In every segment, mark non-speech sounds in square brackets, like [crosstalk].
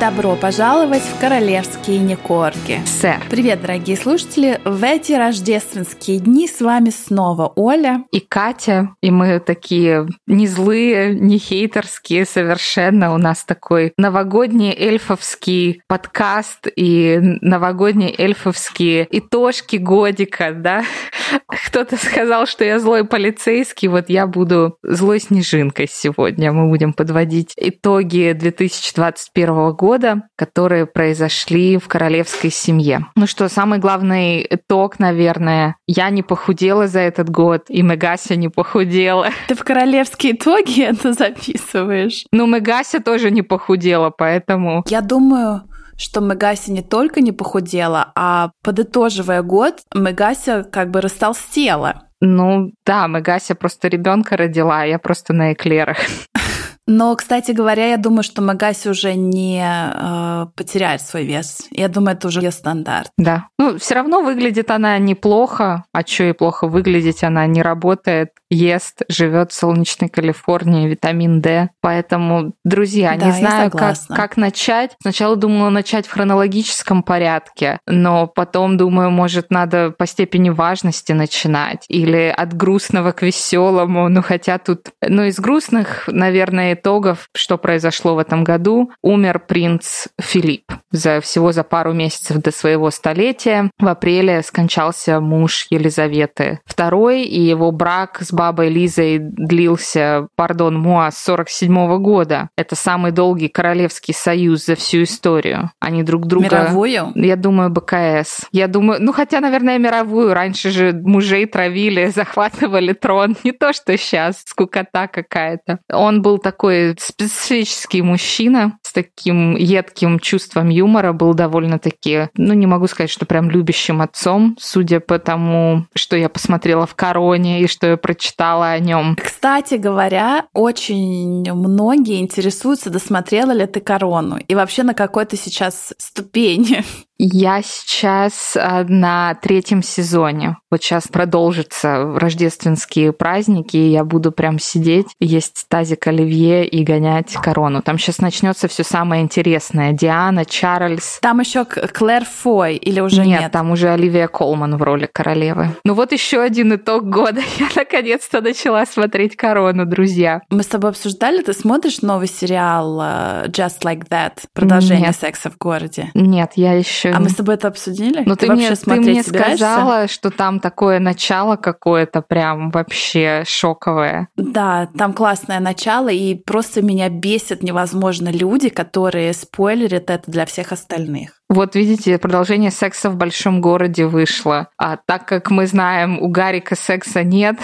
Добро пожаловать в королевские некорги. Сэр. Привет, дорогие слушатели. В эти рождественские дни с вами снова Оля. И Катя. И мы такие не злые, не хейтерские совершенно. У нас такой новогодний эльфовский подкаст и новогодние эльфовские итожки годика, да? Кто-то сказал, что я злой полицейский. Вот я буду злой снежинкой сегодня. Мы будем подводить итоги 2021 года года, которые произошли в королевской семье. Ну что, самый главный итог, наверное, я не похудела за этот год, и Мегася не похудела. [laughs] Ты в королевские итоги это записываешь? Ну, Мегася тоже не похудела, поэтому... Я думаю, что Мегася не только не похудела, а подытоживая год, Мегася как бы растолстела. Ну да, Мегася просто ребенка родила, а я просто на эклерах. [laughs] Но, кстати говоря, я думаю, что Магаси уже не э, потеряет свой вес. Я думаю, это уже ее стандарт. Да. Ну, все равно выглядит она неплохо. А что и плохо выглядеть? Она не работает, ест, живет в солнечной Калифорнии, витамин D. Поэтому, друзья, да, не знаю, как, как начать. Сначала думала начать в хронологическом порядке, но потом думаю, может, надо по степени важности начинать. Или от грустного к веселому. Ну, хотя тут, ну, из грустных, наверное, итогов, что произошло в этом году, умер принц Филипп. За, всего за пару месяцев до своего столетия в апреле скончался муж Елизаветы II, и его брак с бабой Лизой длился, пардон, Муа, с 47 года. Это самый долгий королевский союз за всю историю. Они друг друга... Мировую? Я думаю, БКС. Я думаю, ну хотя, наверное, мировую. Раньше же мужей травили, [laughs] захватывали трон. Не то, что сейчас, скукота какая-то. Он был такой такой специфический мужчина с таким едким чувством юмора, был довольно-таки, ну, не могу сказать, что прям любящим отцом, судя по тому, что я посмотрела в «Короне» и что я прочитала о нем. Кстати говоря, очень многие интересуются, досмотрела ли ты «Корону» и вообще на какой то сейчас ступени [laughs] я сейчас а, на третьем сезоне. Вот сейчас продолжатся рождественские праздники, и я буду прям сидеть, есть тазик оливье и гонять корону. Там сейчас начнется все самое интересное. Диана, Чарльз. Там еще Клэр Фой или уже нет? Нет, там уже Оливия Колман в роли королевы. Ну вот еще один итог года. [laughs] Я наконец-то начала смотреть корону, друзья. Мы с тобой обсуждали, ты смотришь новый сериал uh, Just Like That? Продолжение нет. секса в городе? Нет, я еще еще. А мы с тобой это обсудили? Ну ты, ты мне, ты мне сказала, что там такое начало какое-то прям вообще шоковое. Да, там классное начало, и просто меня бесит невозможно люди, которые спойлерят это для всех остальных. Вот видите, продолжение секса в большом городе вышло. А так как мы знаем, у Гарика секса нет,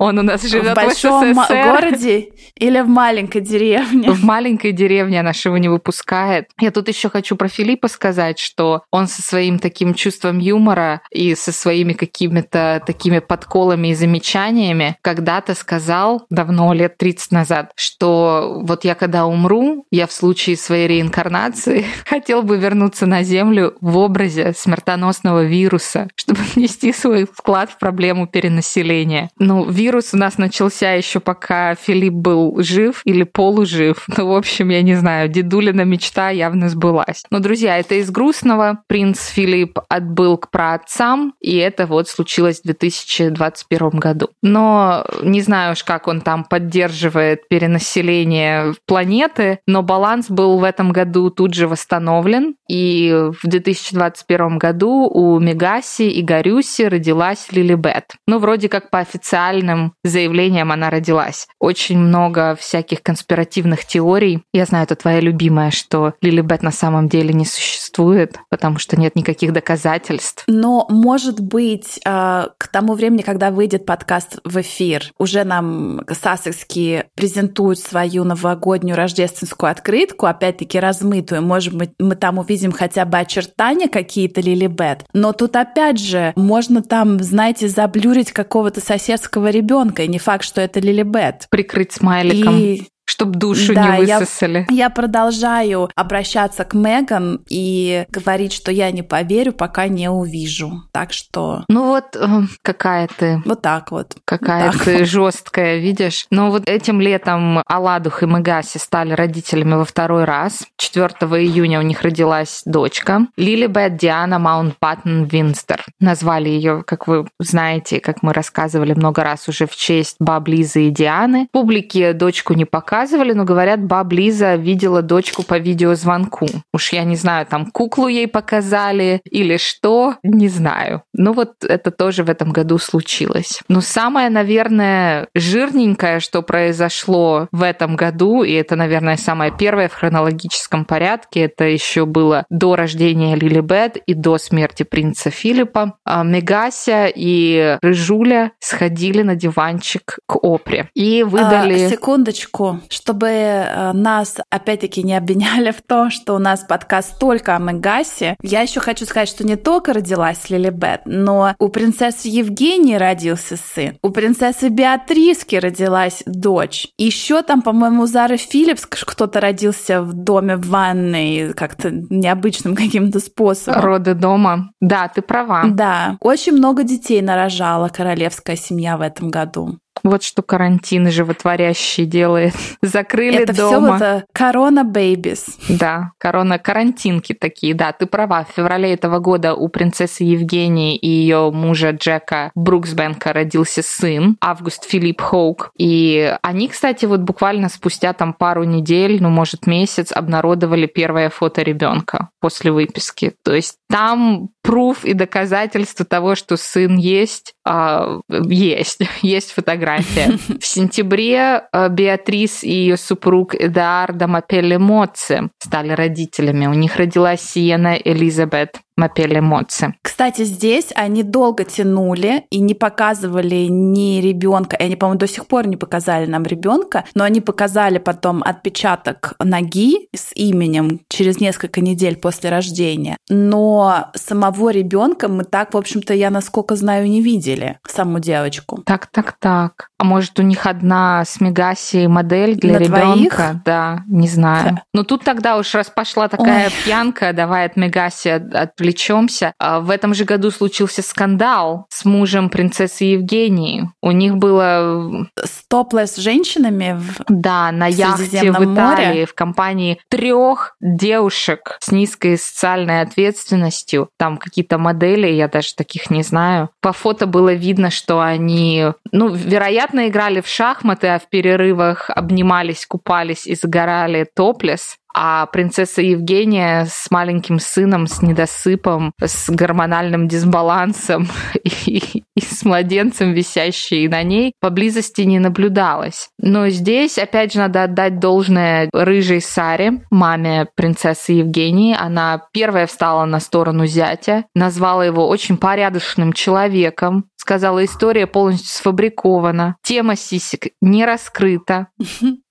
он у нас живет в большом в СССР. городе или в маленькой деревне? В маленькой деревне она его не выпускает. Я тут еще хочу про Филиппа сказать, что он со своим таким чувством юмора и со своими какими-то такими подколами и замечаниями когда-то сказал, давно, лет 30 назад, что вот я когда умру, я в случае своей реинкарнации [laughs] хотел бы вернуться на Землю в образе смертоносного вируса, чтобы внести свой вклад в проблему перенаселения. Ну, вирус вирус у нас начался еще пока Филипп был жив или полужив. [laughs] Ну, в общем, я не знаю, дедулина мечта явно сбылась. Но, друзья, это из грустного. Принц Филипп отбыл к праотцам, и это вот случилось в 2021 году. Но не знаю уж, как он там поддерживает перенаселение планеты, но баланс был в этом году тут же восстановлен, и в 2021 году у Мегаси и Гарюси родилась Лилибет. Ну, вроде как по официальным официальным заявлением она родилась. Очень много всяких конспиративных теорий. Я знаю, это твоя любимая, что Лилибет на самом деле не существует, потому что нет никаких доказательств. Но, может быть, э, к тому времени, когда выйдет подкаст в эфир, уже нам Сассекские презентуют свою новогоднюю рождественскую открытку, опять-таки размытую. Может быть, мы там увидим хотя бы очертания какие-то Лилибет. Но тут, опять же, можно там, знаете, заблюрить какого-то соседского ребенка, и не факт, что это Лилибет. Прикрыть смайликом. И Чтоб душу да, не высосали. Я, я продолжаю обращаться к Меган и говорить, что я не поверю, пока не увижу. Так что... Ну вот э, какая ты... Вот так вот. Какая так ты вот. жесткая, видишь? Но вот этим летом Аладух и Мегаси стали родителями во второй раз. 4 июня у них родилась дочка. Лилибет Диана Маунтбаттен Виндзор. Назвали ее, как вы знаете, как мы рассказывали много раз уже в честь баб Лизы и Дианы. Публике дочку не показывали, но говорят, баб Лиза видела дочку по видеозвонку. Уж я не знаю, там куклу ей показали или что, не знаю. Ну вот это тоже в этом году случилось. Но самое, наверное, жирненькое, что произошло в этом году, и это, наверное, самое первое в хронологическом порядке, это еще было до рождения Лили Бет и до смерти принца Филиппа. А Мегася и Рыжуля сходили на диванчик к Опре и выдали... А, секундочку, чтобы э, нас опять-таки не обвиняли в том, что у нас подкаст только о Мегасе, я еще хочу сказать, что не только родилась Лили Бет, но у принцессы Евгении родился сын, у принцессы Беатриски родилась дочь. Еще там, по-моему, у Зары Филлипс кто-то родился в доме в ванной как-то необычным каким-то способом. Роды дома. Да, ты права. Да. Очень много детей нарожала королевская семья в этом году. Вот что карантин животворящий делает. [laughs] Закрыли это дома. Это все корона бейбис. Да, корона карантинки такие. Да, ты права. В феврале этого года у принцессы Евгении и ее мужа Джека Бруксбенка родился сын, Август Филипп Хоук. И они, кстати, вот буквально спустя там пару недель, ну, может, месяц, обнародовали первое фото ребенка после выписки. То есть там пруф и доказательство того, что сын есть, а, есть. [laughs] Есть фотография. [laughs] В сентябре а, Беатрис и ее супруг Эдуардо Мапелле Моци стали родителями. У них родилась Сиена Элизабет Мапеле Моци. Кстати, здесь они долго тянули и не показывали ни ребенка. И они, по-моему, до сих пор не показали нам ребенка, но они показали потом отпечаток ноги с именем через несколько недель после рождения. Но самого ребенка мы так, в общем-то, я, насколько знаю, не видели, саму девочку. Так, так, так. А может, у них одна с Мегаси модель для ребенка? Да, не знаю. Но тут тогда уж раз пошла такая Ой. пьянка, давай от Мегаси отвлечемся отвлечемся. А в этом же году случился скандал с мужем принцессы Евгении. У них было... Стоплес с женщинами в Да, на яхте в Италии, море. в компании трех девушек с низкой социальной ответственностью. Там какие-то модели, я даже таких не знаю. По фото было видно, что они, ну, вероятно, играли в шахматы, а в перерывах обнимались, купались и загорали топлес а принцесса Евгения с маленьким сыном, с недосыпом, с гормональным дисбалансом [laughs] и, и с младенцем, висящей на ней, поблизости не наблюдалось. Но здесь, опять же, надо отдать должное рыжей Саре, маме принцессы Евгении. Она первая встала на сторону зятя, назвала его очень порядочным человеком, сказала, история полностью сфабрикована, тема сисек не раскрыта.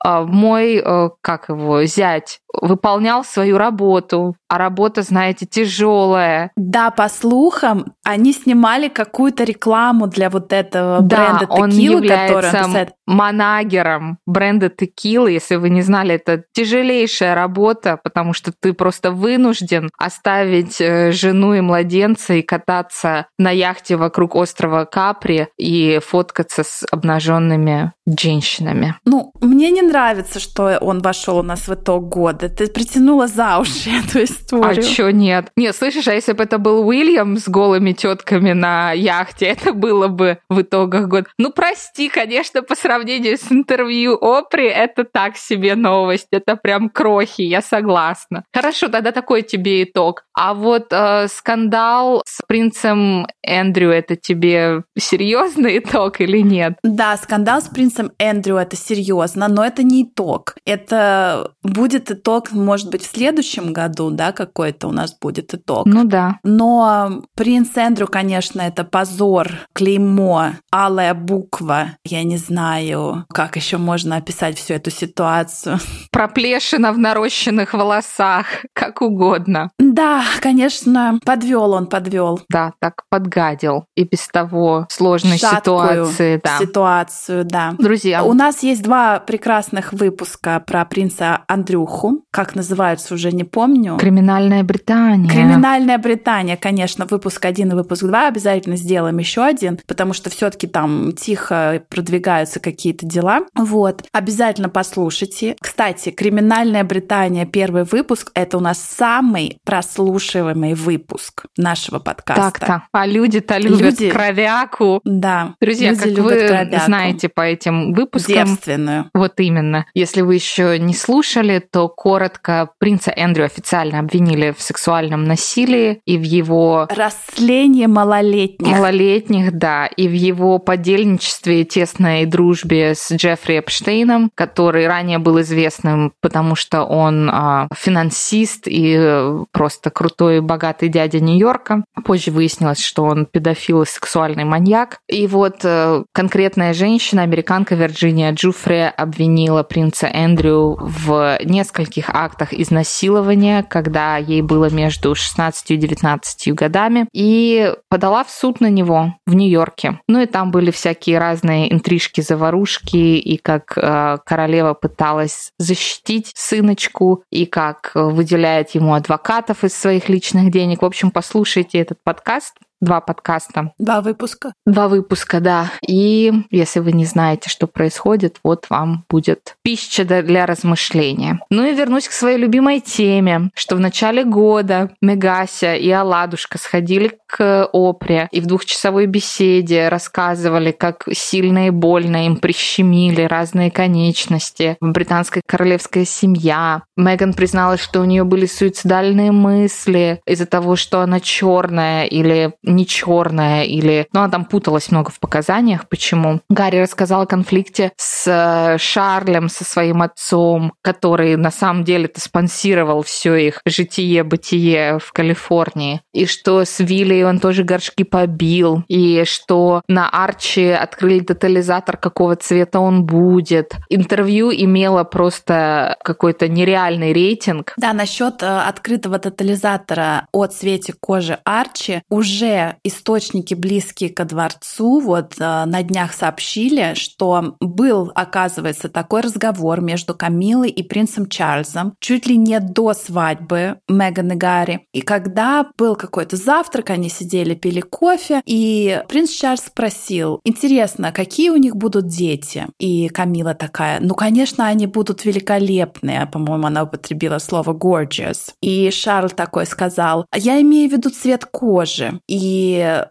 А мой, э, как его, зять выполнял свою работу, а работа, знаете, тяжелая. Да, по слухам, они снимали какую-то рекламу для вот этого да, бренда текилы, он является который манагером бренда текилы. Если вы не знали, это тяжелейшая работа, потому что ты просто вынужден оставить э, жену и младенца и кататься на яхте вокруг острова Капри и фоткаться с обнаженными женщинами. Ну, мне не нравится, что он вошел у нас в итог года. Ты притянула за уши [laughs] эту историю. А чё нет? Не, слышишь, а если бы это был Уильям с голыми тетками на яхте, [laughs] это было бы в итогах года. Ну, прости, конечно, по сравнению с интервью Опри, это так себе новость. Это прям крохи, я согласна. Хорошо, тогда такой тебе итог. А вот э, скандал с принцем Эндрю, это тебе серьезный итог или нет? Да, скандал с принцем Эндрю это серьезно, но это не итог. Это будет итог, может быть, в следующем году, да, да, какой-то у нас будет итог. Ну да. Но принц Эндрю, конечно, это позор, клеймо, алая буква. Я не знаю, как еще можно описать всю эту ситуацию. [laughs] Проплешина в нарощенных волосах, как угодно. Да, конечно, подвел он, подвел. Да, так подгадил. И без того сложной Шаткую ситуации. Да. Ситуацию, да. Друзья, У нас есть два прекрасных выпуска про принца Андрюху. Как называются, уже не помню. Криминальная Британия. Криминальная Британия, конечно, выпуск один и выпуск два обязательно сделаем еще один, потому что все-таки там тихо продвигаются какие-то дела. Вот, обязательно послушайте. Кстати, Криминальная Британия первый выпуск это у нас самый прослушиваемый выпуск нашего подкаста. Так-то. А люди-то любят Люди- кровяку. Да. Друзья, люди как любят вы кровяку. знаете по этим выпускам, девственную. Вот именно. Если вы еще не слушали, то коротко принца Эндрю официально обвинили в сексуальном насилии и в его Растление малолетних. малолетних, да, и в его подельничестве и тесной дружбе с Джеффри Эпштейном, который ранее был известным, потому что он а, финансист и э, просто крутой и богатый дядя Нью-Йорка. Позже выяснилось, что он педофил и сексуальный маньяк. И вот э, конкретная женщина, американка Вирджиния Джуфри, обвинила принца Эндрю в нескольких актах изнасилования, когда ей было между 16 и 19 годами, и подала в суд на него в Нью-Йорке. Ну и там были всякие разные интрижки, заварушки, и как э, королева пыталась защитить сыночку, и как выделяет ему адвокатов из своих личных денег. В общем, послушайте этот подкаст. Два подкаста. Два выпуска. Два выпуска, да. И если вы не знаете, что происходит, вот вам будет пища для- размышления. Ну и вернусь к своей любимой теме, что в начале года Мегася и Аладушка сходили к Опре и в двухчасовой беседе рассказывали, как сильно и больно им прищемили разные конечности. Британская королевская семья. Меган призналась, что у нее были суицидальные мысли из-за того, что она черная или не черная, или... Ну, она там путалась много в показаниях, почему. Гарри рассказал о конфликте с э, Шарлем, со своим отцом, который на самом деле-то спонсировал все их житие-бытие в Калифорнии. И что с Вилли он тоже горшки побил. И что на Арчи открыли тотализатор, какого цвета он будет. Интервью имело просто какой-то нереальный рейтинг. Да, насчет э, открытого тотализатора о цвете кожи Арчи уже источники близкие ко дворцу вот э, на днях сообщили, что был, оказывается, такой разговор между Камилой и принцем Чарльзом чуть ли не до свадьбы Меган и Гарри. И когда был какой-то завтрак, они сидели, пили кофе, и принц Чарльз спросил, интересно, какие у них будут дети? И Камила такая, ну, конечно, они будут великолепные. По-моему, она употребила слово gorgeous. И Шарль такой сказал, я имею в виду цвет кожи. И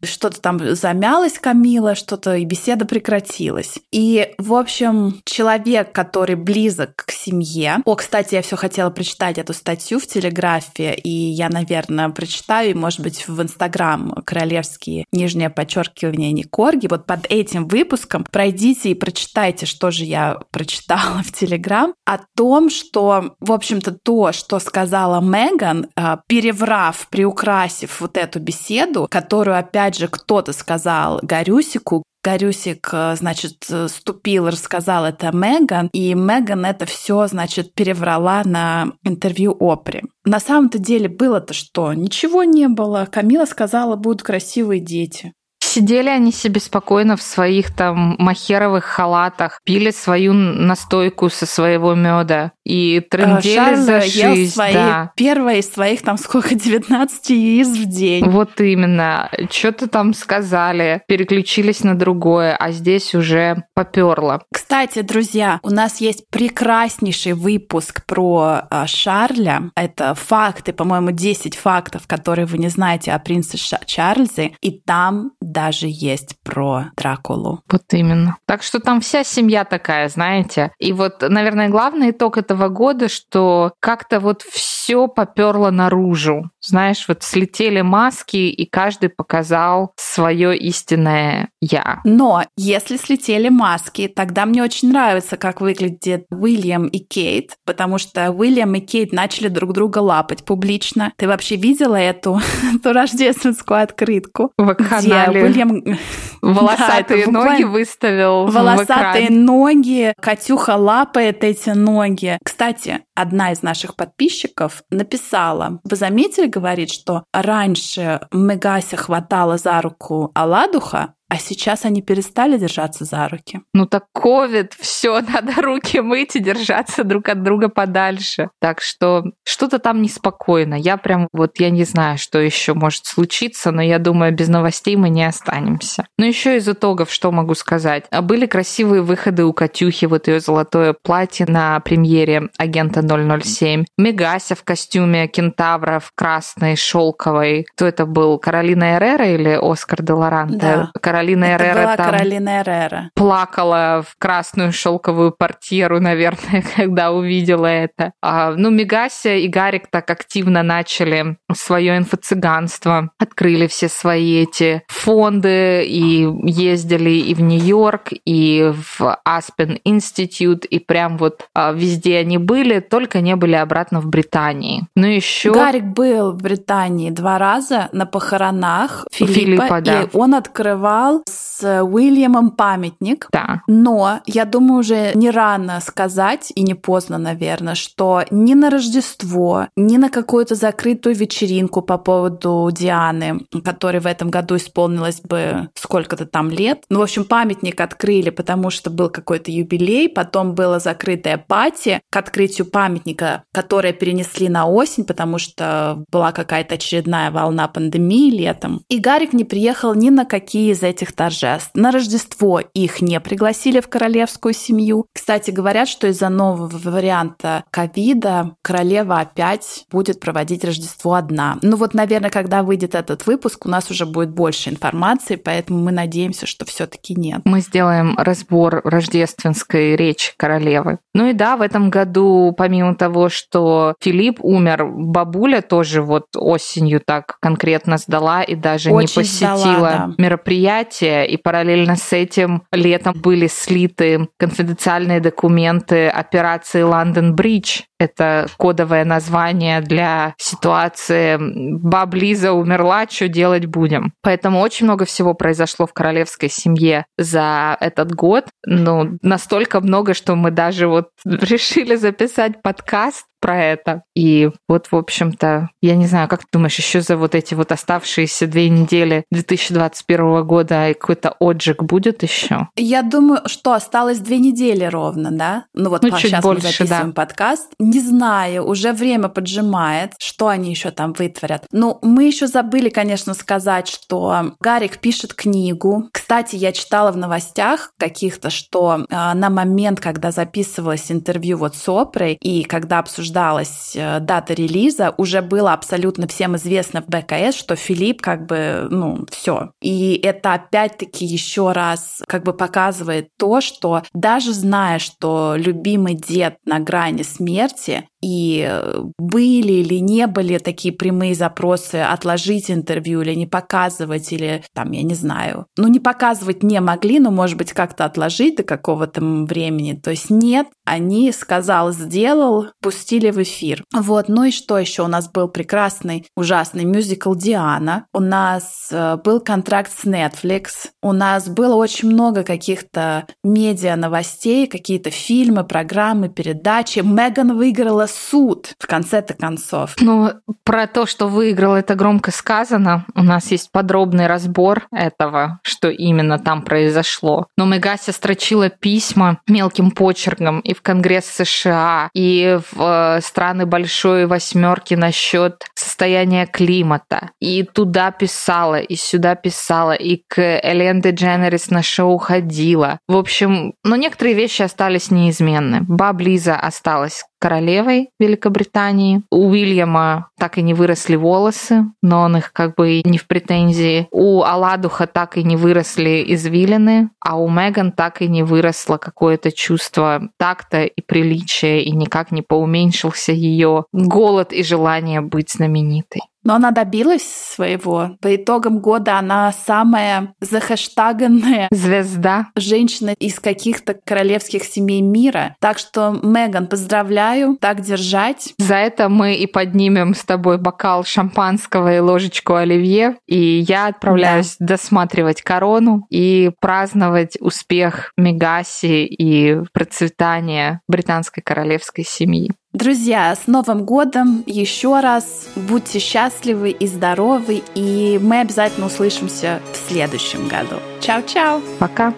что-то там замялась Камила, что-то и беседа прекратилась. И, в общем, человек, который близок к семье... О, кстати, я все хотела прочитать эту статью в Телеграфе, и я, наверное, прочитаю, и, может быть, в Инстаграм королевские нижнее подчеркивание не корги. Вот под этим выпуском пройдите и прочитайте, что же я прочитала [laughs] в Телеграм, о том, что, в общем-то, то, что сказала Меган, а, переврав, приукрасив вот эту беседу, которую, опять же, кто-то сказал Гарюсику, Гарюсик, э, значит, э, ступил, рассказал это Меган, и Меган это все, значит, переврала на интервью Опри. На самом-то деле было-то что? Ничего не было. Камила сказала, будут красивые дети. Сидели они себе спокойно в своих там махеровых халатах, пили свою настойку со своего меда и трындели Шарль за ел свои, да. первое из своих там сколько, [laughs] 19 яиц в день. Вот именно. Что-то там сказали, переключились на другое, а здесь уже поперло. Кстати, друзья, у нас есть прекраснейший выпуск про а, Шарля. Это факты, по-моему, 10 фактов, которые вы не знаете о принце Ша- Чарльзе. И там даже есть про Дракулу. Вот именно. Так что там вся семья такая, знаете. И вот, наверное, главный итог этого года, что как-то вот все поперло наружу. Знаешь, вот слетели маски, и каждый показал свое истинное я. Но если слетели маски, тогда мне очень нравится, как выглядит Уильям и Кейт, потому что Уильям и Кейт начали друг друга лапать публично. Ты вообще видела эту, [laughs] эту рождественскую открытку? В канале. Уильям... [laughs] Волосатые да, ноги выставил Волосатые ноги, Катюха лапает эти ноги. Кстати, одна из наших подписчиков написала, вы заметили, говорит, что раньше Мегася хватала за руку Аладуха, а сейчас они перестали держаться за руки. Ну так ковид, все, [laughs] надо руки мыть и держаться друг от друга подальше. Так что что-то там неспокойно. Я прям вот, я не знаю, что еще может случиться, но я думаю, без новостей мы не останемся. Но еще из итогов, что могу сказать. А были красивые выходы у Катюхи, вот ее золотое платье на премьере агента 007. Мегася в костюме кентавра в красной, шелковой. Кто это был? Каролина Эррера или Оскар де Лоранте? Да. Каролина Это Эррера была там Каролина Эррера. плакала в красную шелковую портьеру, [laughs] наверное, когда увидела это. А, ну, Мегася и Гарик так активно начали свое инфо-цыганство, открыли все свои эти фонды и ездили и в Нью-Йорк, и в Aspen Institute, и прям вот а, везде они были, только не были обратно в Британии. Ну еще... Гарик был в Британии два раза на похоронах Филиппа, Филиппа да. и он открывал сериал с Уильямом «Памятник». Да. Но я думаю, уже не рано сказать, и не поздно, наверное, что ни на Рождество, ни на какую-то закрытую вечеринку по поводу Дианы, которой в этом году исполнилось бы сколько-то там лет. Ну, в общем, памятник открыли, потому что был какой-то юбилей, потом была закрытая пати к открытию памятника, которое перенесли на осень, потому что была какая-то очередная волна пандемии летом. И Гарик не приехал ни на какие из этих торжеств. На Рождество их не пригласили в королевскую семью. Кстати, говорят, что из-за нового варианта ковида королева опять будет проводить Рождество одна. Ну вот, наверное, когда выйдет этот выпуск, у нас уже будет больше информации, поэтому мы надеемся, что все-таки нет. Мы сделаем разбор рождественской речи королевы. Ну и да, в этом году, помимо того, что Филипп умер, бабуля тоже вот осенью так конкретно сдала и даже Очень не посетила сдала, да. мероприятие мероприятие, и параллельно с этим летом были слиты конфиденциальные документы операции Лондон Бридж. Это кодовое название для ситуации «Баб Лиза умерла, что делать будем?». Поэтому очень много всего произошло в королевской семье за этот год. Ну, настолько много, что мы даже вот [laughs] решили записать подкаст про это. И вот, в общем-то, я не знаю, как ты думаешь, еще за вот эти вот оставшиеся две недели 2021 года какой-то отжиг будет еще? Я думаю, что осталось две недели ровно, да? Ну вот ну, чуть сейчас больше, мы записываем да. подкаст. Не знаю, уже время поджимает, что они еще там вытворят. Ну, мы еще забыли, конечно, сказать, что Гарик пишет книгу. Кстати, я читала в новостях каких-то, что э, на момент, когда записывалось интервью вот с Опрой, и когда обсуждали обсуждалась э, дата релиза, уже было абсолютно всем известно в БКС, что Филипп как бы, ну, все. И это опять-таки еще раз как бы показывает то, что даже зная, что любимый дед на грани смерти, и э, были или не были такие прямые запросы отложить интервью или не показывать, или там, я не знаю. Ну, не показывать не могли, но, может быть, как-то отложить до какого-то времени. То есть нет, они сказал, сделал, пустили в эфир. Вот, ну и что еще? У нас был прекрасный, ужасный мюзикл «Диана». У нас э, был контракт с Netflix. У нас было очень много каких-то медиа новостей, какие-то фильмы, программы, передачи. Меган выиграла суд в конце-то концов. Ну, про то, что выиграл, это громко сказано. У нас есть подробный разбор этого, что именно там произошло. Но Мегася строчила письма мелким почерком и в Конгресс США, и в э, страны Большой Восьмерки насчет состояния климата. И туда писала, и сюда писала, и к Элен Дженерис на шоу ходила. В общем, но некоторые вещи остались неизменны. Баб Лиза осталась королевой Великобритании. У Уильяма так и не выросли волосы, но он их как бы не в претензии. У Аладуха так и не выросли извилины, а у Меган так и не выросло какое-то чувство такта и приличия, и никак не поуменьшился ее голод и желание быть знаменитой. Но она добилась своего. По итогам года она самая захэштаганная звезда женщина из каких-то королевских семей мира. Так что, Меган, поздравляю, так держать. За это мы и поднимем с тобой бокал шампанского и ложечку оливье. И я отправляюсь да. досматривать корону и праздновать успех Мегаси и процветание британской королевской семьи. Друзья, с Новым годом еще раз. Будьте счастливы и здоровы, и мы обязательно услышимся в следующем году. Чао-чао! Пока!